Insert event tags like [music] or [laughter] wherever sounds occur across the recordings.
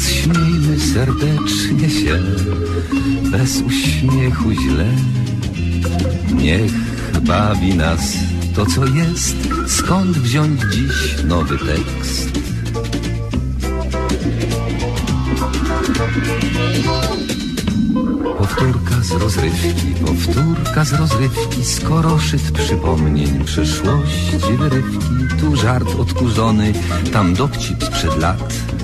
Więc śmiejmy serdecznie się Bez uśmiechu źle. Niech bawi nas to co jest. Skąd wziąć dziś nowy tekst? Powtórka z rozrywki, powtórka z rozrywki, skoro szyt przypomnień przyszłości wyrywki, tu żart odkurzony, tam dowcip sprzed lat,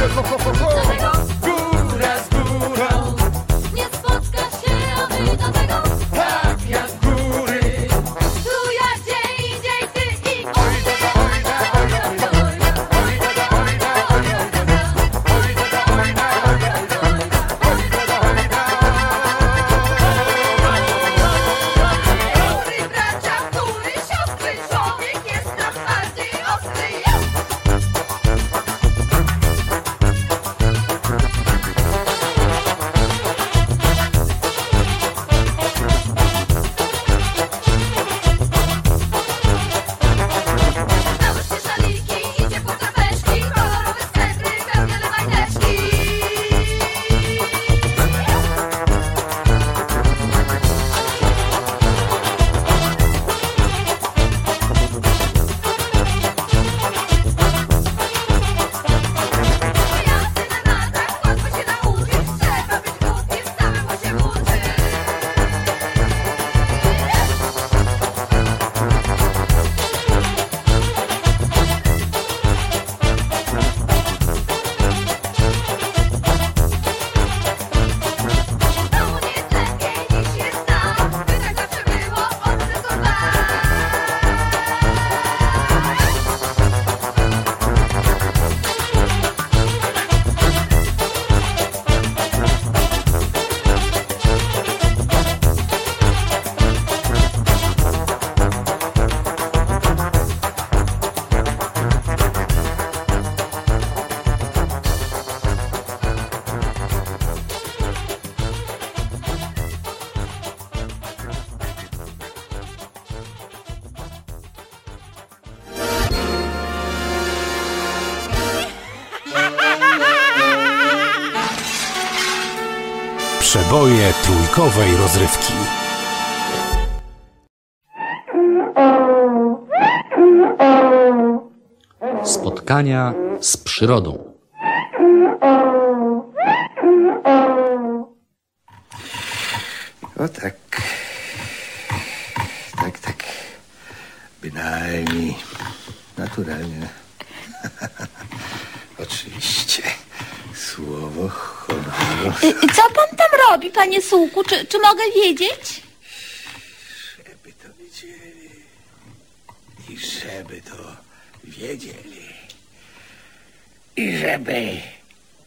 Takie, że Trójkowej rozrywki. Spotkania z przyrodą. O tak. Tak, tak. Bynajmniej. Naturalnie. Oczywiście. Słowo Y, Co pan tam robi, panie Sułku? Czy, czy mogę wiedzieć? Żeby to wiedzieli. I żeby to wiedzieli. I żeby...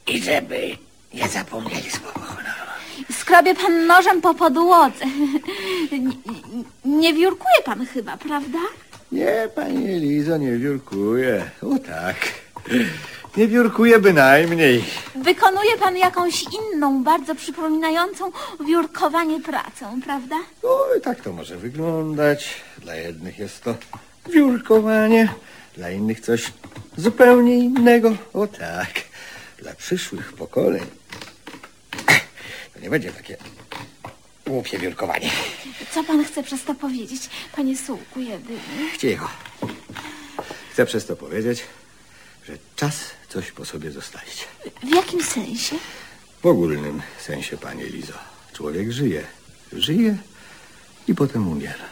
I żeby nie zapomnieli słowa honoru. Skrobie pan nożem po podłodze. [laughs] Nie, nie wiórkuje pan chyba, prawda? Nie, pani Elizo, nie wiórkuję. O tak. Nie wiórkuję bynajmniej. Wykonuje pan jakąś inną, bardzo przypominającą wiórkowanie pracę, prawda? O, tak to może wyglądać. Dla jednych jest to wiórkowanie, dla innych coś zupełnie innego. O tak, dla przyszłych pokoleń. To nie będzie takie głupie wiórkowanie. Co pan chce przez to powiedzieć, panie Sułku jedyny? Cicho. Chcę przez to powiedzieć, że czas coś po sobie zostawić. W jakim sensie? W ogólnym sensie, panie Lizo. Człowiek żyje. Żyje i potem umiera.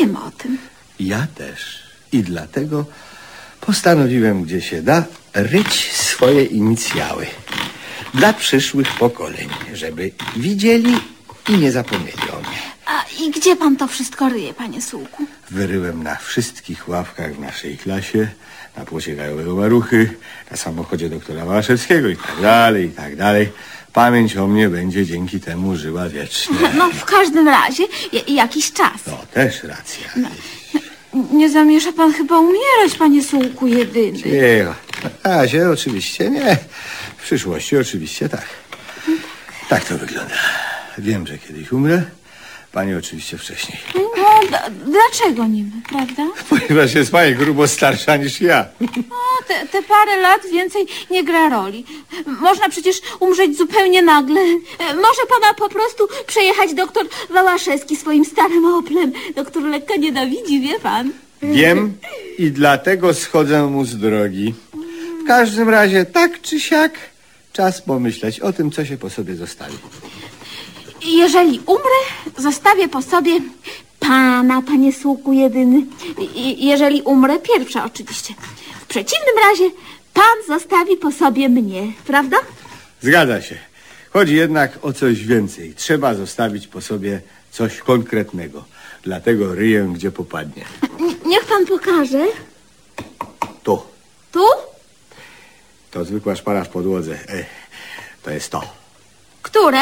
Wiem o tym. Ja też. I dlatego postanowiłem, gdzie się da, ryć swoje inicjały. Dla przyszłych pokoleń, żeby widzieli i nie zapomnieli o mnie. A i gdzie pan to wszystko ryje, panie Sułku? Wyryłem na wszystkich ławkach w naszej klasie, na płocie gajowego Maruchy, na samochodzie doktora Małaszewskiego i tak dalej, i tak dalej. Pamięć o mnie będzie dzięki temu żyła wiecznie. No, w każdym razie j- jakiś czas. No, też racja. Nie zamierza pan chyba umierać, panie Sułku jedyny. Cicho. Na razie oczywiście nie. W przyszłości oczywiście tak. Tak to wygląda. Wiem, że kiedyś umrę. Pani oczywiście wcześniej. No, d- dlaczego niby, prawda? Ponieważ jest pani grubo starsza niż ja. O, te, te parę lat więcej nie gra roli. Można przecież umrzeć zupełnie nagle. E, Może pana po prostu przejechać doktor Wałaszewski swoim starym oplem. Doktor lekko nienawidzi, wie pan. Wiem i dlatego schodzę mu z drogi. W każdym razie, tak czy siak, czas pomyśleć o tym, co się po sobie zostawi. Jeżeli umrę, zostawię po sobie pana, panie słuku jedyny. I- Jeżeli umrę, pierwsza oczywiście. W przeciwnym razie pan zostawi po sobie mnie, prawda? Zgadza się. Chodzi jednak o coś więcej. Trzeba zostawić po sobie coś konkretnego. Dlatego ryję, gdzie popadnie. N- Niech pan pokaże. Tu. Tu? To zwykła szpara w podłodze. E, to jest to. Które?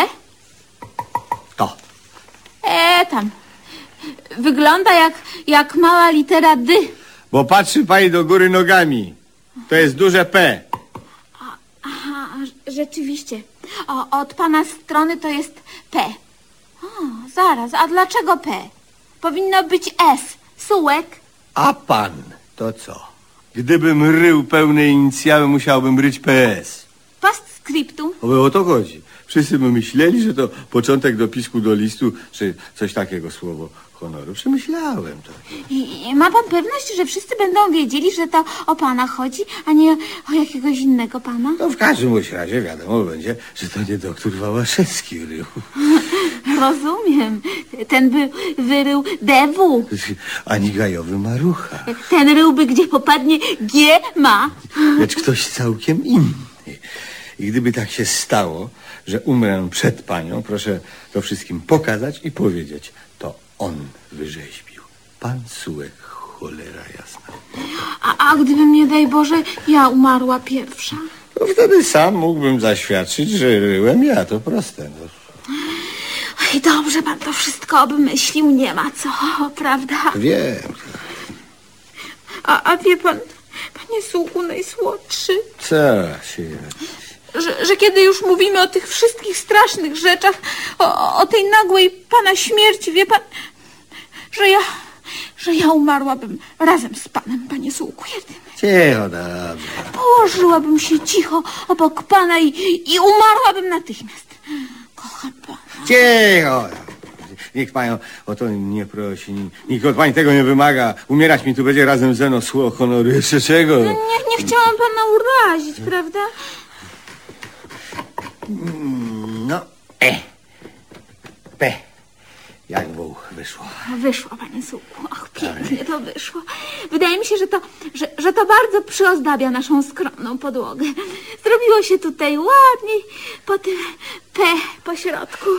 To. E, tam. Wygląda jak, jak mała litera D. Bo patrzy pani do góry nogami. To jest duże P. Aha, rz- rzeczywiście. O, od pana strony to jest P. O, zaraz, a dlaczego P? Powinno być S. Sułek. A pan to co? Gdybym rył pełne inicjały, musiałbym ryć PS. Postscriptum. O, o to chodzi. Wszyscy by myśleli, że to początek dopisku do listu, czy coś takiego słowo honoru. Przemyślałem to. I, I ma pan pewność, że wszyscy będą wiedzieli, że to o pana chodzi, a nie o jakiegoś innego pana? No w każdym bądź razie wiadomo będzie, że to nie doktor Wałaszewski rył. [laughs] Rozumiem. Ten by wyrył DW. [laughs] Ani gajowy marucha. Ten ryłby, gdzie popadnie G ma. lecz ktoś całkiem inny. I gdyby tak się stało, że umrę przed panią, proszę to wszystkim pokazać i powiedzieć, to on wyrzeźbił. Pan Sułek, cholera jasna. A, a gdybym, nie daj Boże, ja umarła pierwsza? No wtedy sam mógłbym zaświadczyć, że ryłem ja, to proste. No. Oj, dobrze pan to wszystko obmyślił, nie ma co, [laughs] prawda? Wiem. A, a wie pan, panie Słuchu najsłodszy, Co się... że, że kiedy już mówimy o tych wszystkich strasznych rzeczach, o, o tej nagłej pana śmierci, wie pan, że ja, że ja umarłabym razem z panem, panie Słuchu jedyny. Cicho, dobrze. Położyłabym się cicho obok pana i, i umarłabym natychmiast. Kocham pana. Cicho! Niech panią o to nie prosi, ni- nikt od pani tego nie wymaga. Umierać mi tu będzie razem ze mną słowo honoru. Jeszcze czego? Nie, nie chciałam pana urazić, prawda? No, e. P. Jak woł wyszło. Wyszło, panie Sułku. Och, pięknie to wyszło. Wydaje mi się, że to, że, że to bardzo przyozdabia naszą skromną podłogę. Zrobiło się tutaj ładniej, po tym P po środku.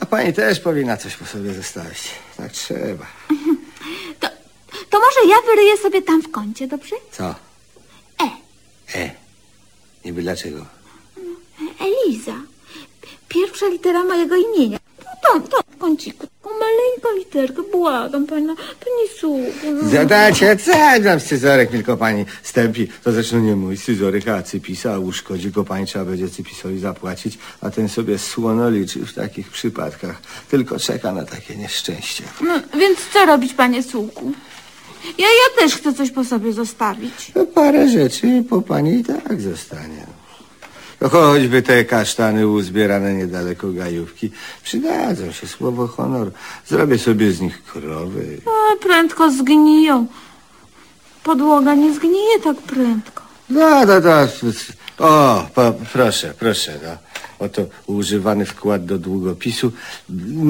A pani też powinna coś po sobie zostawić. Tak trzeba. [laughs] To, to może ja wyryję sobie tam w kącie, dobrze? Co? E. E. Niby dlaczego? Eliza. Pierwsza litera mojego imienia. No tam, tam w kąciku. Taką maleńką literkę. Błagam pana. Panie Sułku. no. Zadacie, co tam scyzorek tylko pani stępi. To zresztą nie mój scyzoryk, a cypisa, a uszkodzi go pani, trzeba będzie cypisowi zapłacić, a ten sobie słono liczy w takich przypadkach. Tylko czeka na takie nieszczęście. No, więc co robić, panie Sułku? Ja, ja też chcę coś po sobie zostawić. No, parę rzeczy po pani i tak zostanie. No, choćby te kasztany uzbierane niedaleko gajówki. Przydadzą się, słowo honor. Zrobię sobie z nich krowy. O, prędko zgniją. Podłoga nie zgnije tak prędko. No, to, to, o, po, proszę, proszę, no. Oto używany wkład do długopisu.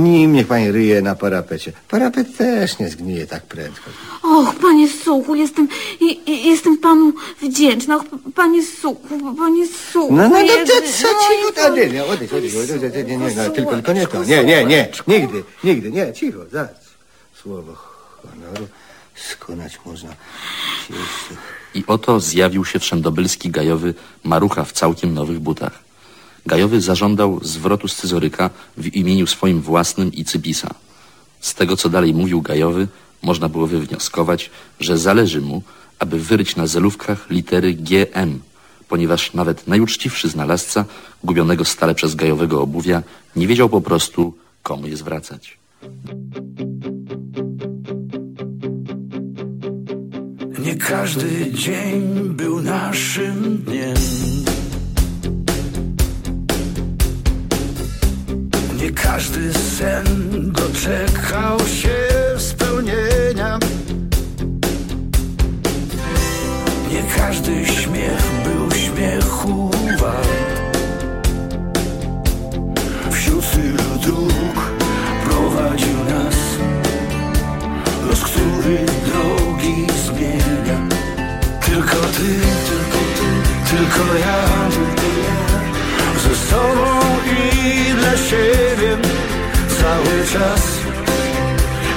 Nim niech pani ryje na parapecie. Parapet też nie zgnije tak prędko. Och, panie Suchu, jestem, i- i- jestem panu wdzięczna. Och, panie Suchu, panie Suchu. No, no, no, to co ci... No, to- nie, nie, odejdź, odejdź, odejdź, nie, nie, nie, no, tylko, tylko nie to. Nie, nie, nie, nigdy, nigdy, nie, cicho, zaraz. Słowo honoru skonać można. I oto zjawił się wszędobylski gajowy marucha w całkiem nowych butach. Gajowy zażądał zwrotu scyzoryka w imieniu swoim własnym i Cypisa. Z tego, co dalej mówił gajowy, można było wywnioskować, że zależy mu, aby wyryć na zelówkach litery GM, ponieważ nawet najuczciwszy znalazca, gubionego stale przez gajowego obuwia, nie wiedział po prostu, komu je zwracać. Nie każdy dzień był naszym dniem. Nie każdy sen doczekał się spełnienia. Nie każdy śmiech był śmiechu wart. Wśród tylu dróg prowadził nas los, który drogi zmienia. Tylko ty, tylko ty, tylko ja, czas.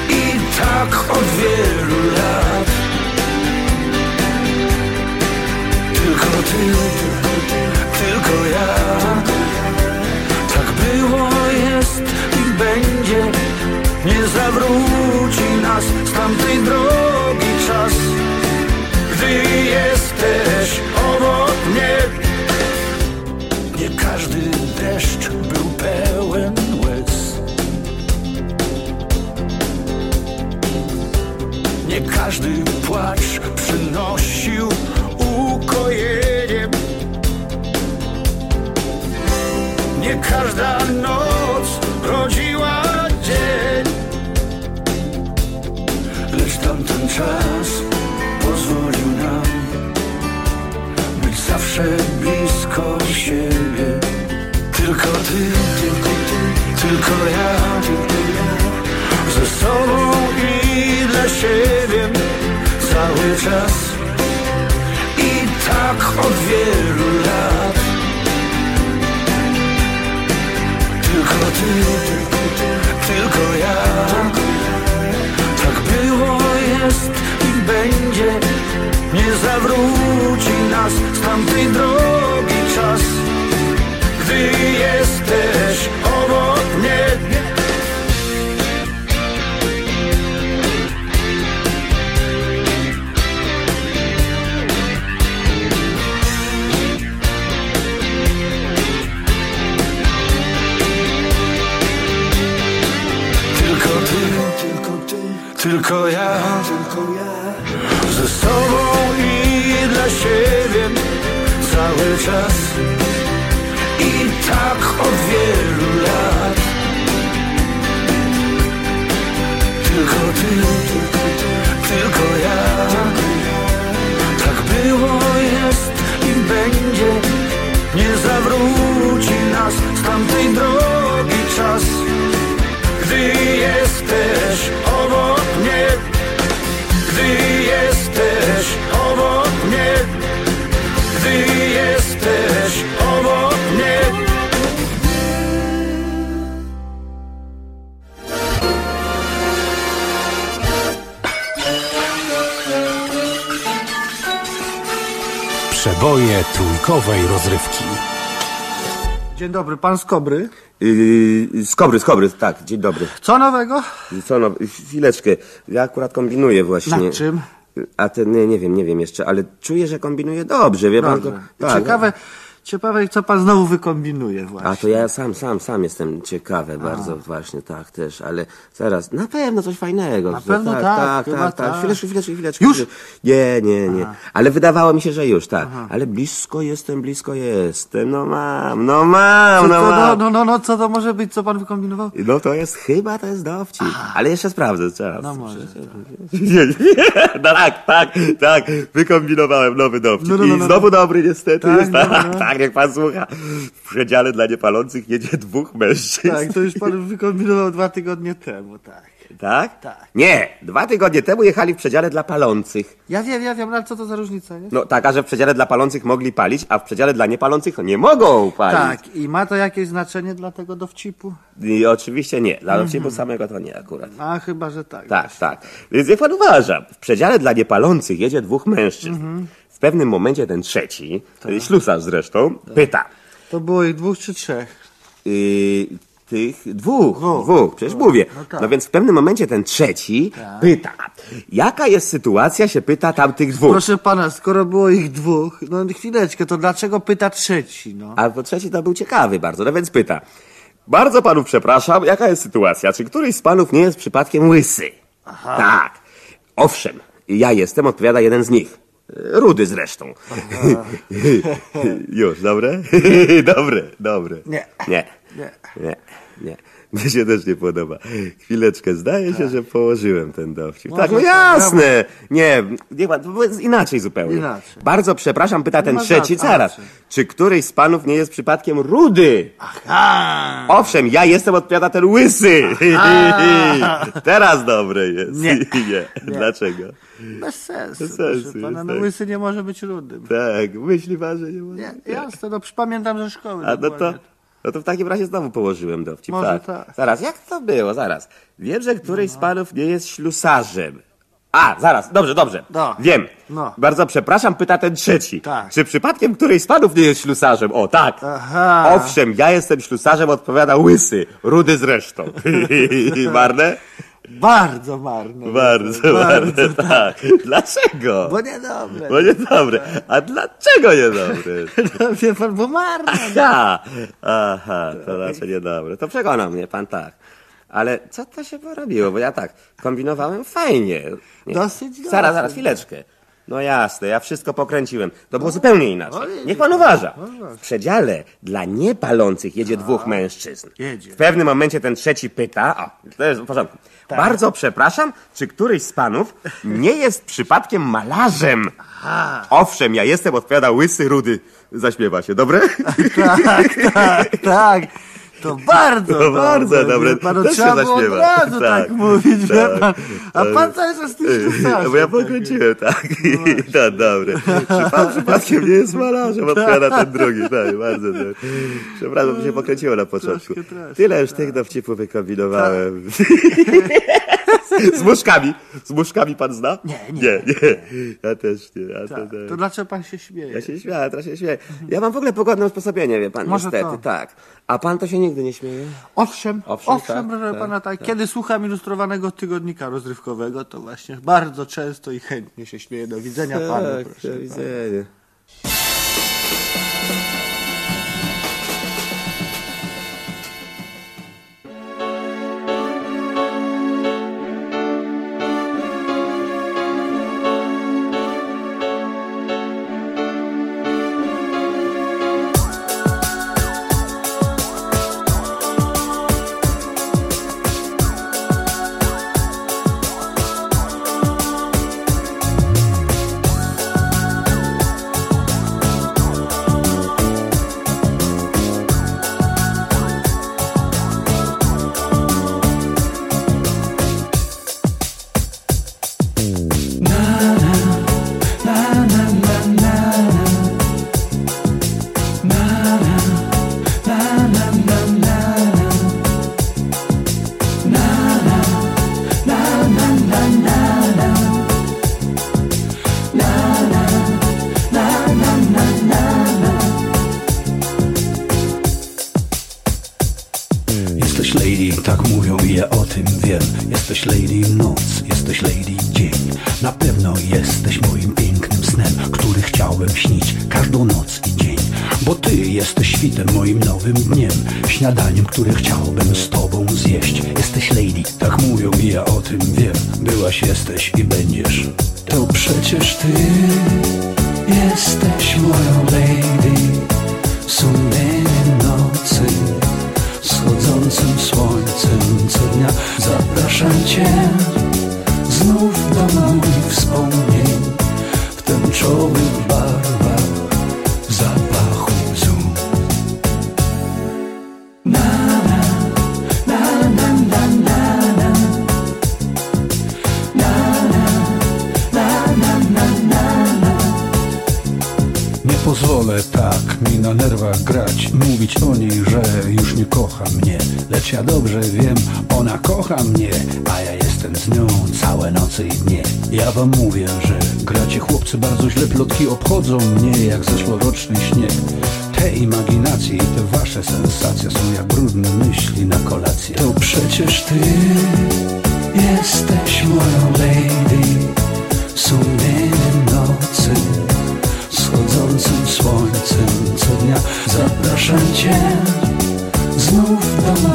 I tak od wielu lat. Tylko ty, tylko ty, tylko ja. Tak było, jest i będzie. Nie zawróci nas z tamtej drogi tak od wielu lat. Tylko ty, tylko ty, tylko ja. Tak było, jest i będzie. Nie zawróci nas z tamtej drogi tylko ja, tylko ja. Ze sobą i dla siebie cały czas trójkowej rozrywki. Dzień dobry, pan z Kobry. Yy, skobry, skobry, tak, dzień dobry. Co nowego? Co no, chwileczkę, ja akurat kombinuję właśnie. Nad czym? A ten, nie, nie wiem, nie wiem jeszcze, ale czuję, że kombinuję dobrze, wie pan? Dobrze. To, tak, Ciekawe, ciekawe, co pan znowu wykombinuje właśnie. A to ja sam, sam, sam jestem ciekawy bardzo właśnie, tak też, ale zaraz, na pewno coś fajnego. Na pewno tak, tak, tak, tak. tak. Chwileczkę, chwileczkę, chwileczkę. Już? Nie, nie, nie. Ale wydawało mi się, że już, tak. Ale blisko jestem, blisko jestem, no mam, no mam, no no, mam. no, no, no, co to może być, co pan wykombinował? No to jest, chyba to jest dowcip. Ale jeszcze sprawdzę, czas. No może. Nie, nie, no tak, tak, tak, wykombinowałem nowy dowcip. No, no, no, I no. znowu dobry niestety Tak, jest, no, tak, no, no. tak, niech pan słucha. W przedziale dla niepalących jedzie dwóch mężczyzn. Tak, to już pan wykombinował dwa tygodnie temu, tak. Tak? Tak. Nie, dwa tygodnie temu jechali w przedziale dla palących. Ja wiem, ja wiem, ale co to za różnica jest? No taka, że w przedziale dla palących mogli palić, a w przedziale dla niepalących no, nie mogą palić. Tak, i ma to jakieś znaczenie dla tego dowcipu? I oczywiście nie, dla dowcipu samego to nie akurat. A chyba, że tak. Tak, tak. Więc niech pan uważa, w przedziale dla niepalących jedzie dwóch mężczyzn. Mhm. W pewnym momencie ten trzeci, Tak. ślusarz zresztą, pyta. To było ich dwóch czy trzech? y, tych dwóch, Dwóch. dwóch, przecież mówię. No tak. No więc w pewnym momencie ten trzeci pyta. Jaka jest sytuacja, się pyta tamtych dwóch. Proszę pana, skoro było ich dwóch, no chwileczkę, to dlaczego pyta trzeci, no? A po trzeci to był ciekawy bardzo, no więc pyta. Bardzo panów przepraszam, jaka jest sytuacja? Czy któryś z panów nie jest przypadkiem łysy? Tak. Owszem, ja jestem, odpowiada jeden z nich. Rudy zresztą. [laughs] Już, dobre? [laughs] dobre, dobre. Nie. Nie. Nie. Nie, nie. [laughs] Mnie się też nie podoba. Chwileczkę, zdaje się, że położyłem ten dowcip. Może tak, no tak, jasne. Nie, nie ma, to jest inaczej zupełnie. Inaczej. Bardzo przepraszam, pyta ten ma trzeci, za- zaraz. czy- któryś z panów nie jest przypadkiem rudy? A, Owszem, ja jestem, odpowiada ten łysy. [laughs] Teraz dobre jest. [laughs] Nie. nie. Dlaczego? bez sensu, Bez sensu pana, no tak. łysy nie może być rudym. Tak, myśli pan, że nie może. Nie, jasne, no pamiętam ze szkoły. A no to. No to w takim razie znowu położyłem dowcip. Może tak. tak. Zaraz, jak to było? Zaraz. Wiem, że któryś z panów nie jest ślusarzem. A, zaraz, dobrze, dobrze. No. Wiem. No. Bardzo przepraszam, pyta ten trzeci. Tak. Czy przypadkiem któryś z panów nie jest ślusarzem? O, tak. Aha. Owszem, ja jestem ślusarzem, odpowiada łysy. Rudy zresztą. [laughs] Marne? Bardzo marne. Bardzo, bardzo, tak. Dlaczego? Bo niedobre. Bo niedobre. A dlaczego niedobre? [laughs] No, wie pan, bo marne. Aha, aha, to znaczy niedobre. To przekona mnie pan tak. Ale co to się porobiło? Bo ja tak kombinowałem fajnie. Nie. Dosyć dobrze. Zaraz, zaraz, chwileczkę. No jasne, ja wszystko pokręciłem. To było zupełnie inaczej. Niech pan uważa. W przedziale dla niepalących jedzie dwóch mężczyzn. Jedzie. W pewnym momencie ten trzeci pyta, o, to jest w porządku. Bardzo przepraszam, czy któryś z panów nie jest przypadkiem malarzem? Owszem, ja jestem, odpowiada łysy, rudy. Zaśpiewa się, dobre? [laughs] Tak, tak, tak. To bardzo To [laughs] bardzo dobre. Wie Pan, no, Też się trzeba od zaśpiewa. razu tak, Tak, mówić, wie tak, pan. A tak. pan cały czas tym ślusarzem. [laughs] Bo ja pokręciłem, tak. [laughs] No dobre. Czy pan przypadkiem nie jest malarzem? Odpowiada ten drugi, tak, bardzo dobry. Przepraszam, się pokręciło na początku. Tyle już tych dowcipów wykombinowałem. Z muszkami. Z muszkami pan zna? Nie, nie. Nie, nie. Ja też nie. Ja Tak. to, tak. Dlaczego pan się śmieje? Ja się śmiałem, teraz się śmieję. Ja mam w ogóle pogodne usposobienie, wie pan, Może niestety, to. tak. A pan to się nigdy nie śmieje? Owszem, Owszem, owszem, tak, proszę tak, pana, tak. Kiedy słucham ilustrowanego tygodnika rozrywkowego, to właśnie bardzo często i chętnie się śmieję. Do widzenia panu, Tak, proszę do pana. widzenia. tym Lady noc, jesteś lady dzień. Na pewno jesteś moim pięknym snem Który chciałbym śnić każdą noc i dzień. Bo ty jesteś świtem moim nowym dniem Śniadaniem, które chciałbym z tobą zjeść. Jesteś lady, tak mówią i ja o tym wiem. Byłaś, jesteś i będziesz. To przecież ty jesteś moją lady Sumienie nocy Wschodzącym słońcem co dnia. Zapraszam cię Znów do moich wspomnień. W tęczowych barwach Zapachu bzu. Na na na na na. Na na Na na na na na. Nie pozwolę tak mi na nerwach grać Mówić o niej, ja dobrze wiem, ona kocha mnie A ja jestem z nią całe noce i dnie. Ja wam mówię, że gracie chłopcy bardzo źle Plotki obchodzą mnie jak zeszłoroczny śnieg. Te imaginacje i te wasze sensacje Są jak brudne myśli na kolację. To przecież ty jesteś moją lady Sumienie nocy wschodzącym słońcem co dnia. Zapraszam Cię znów do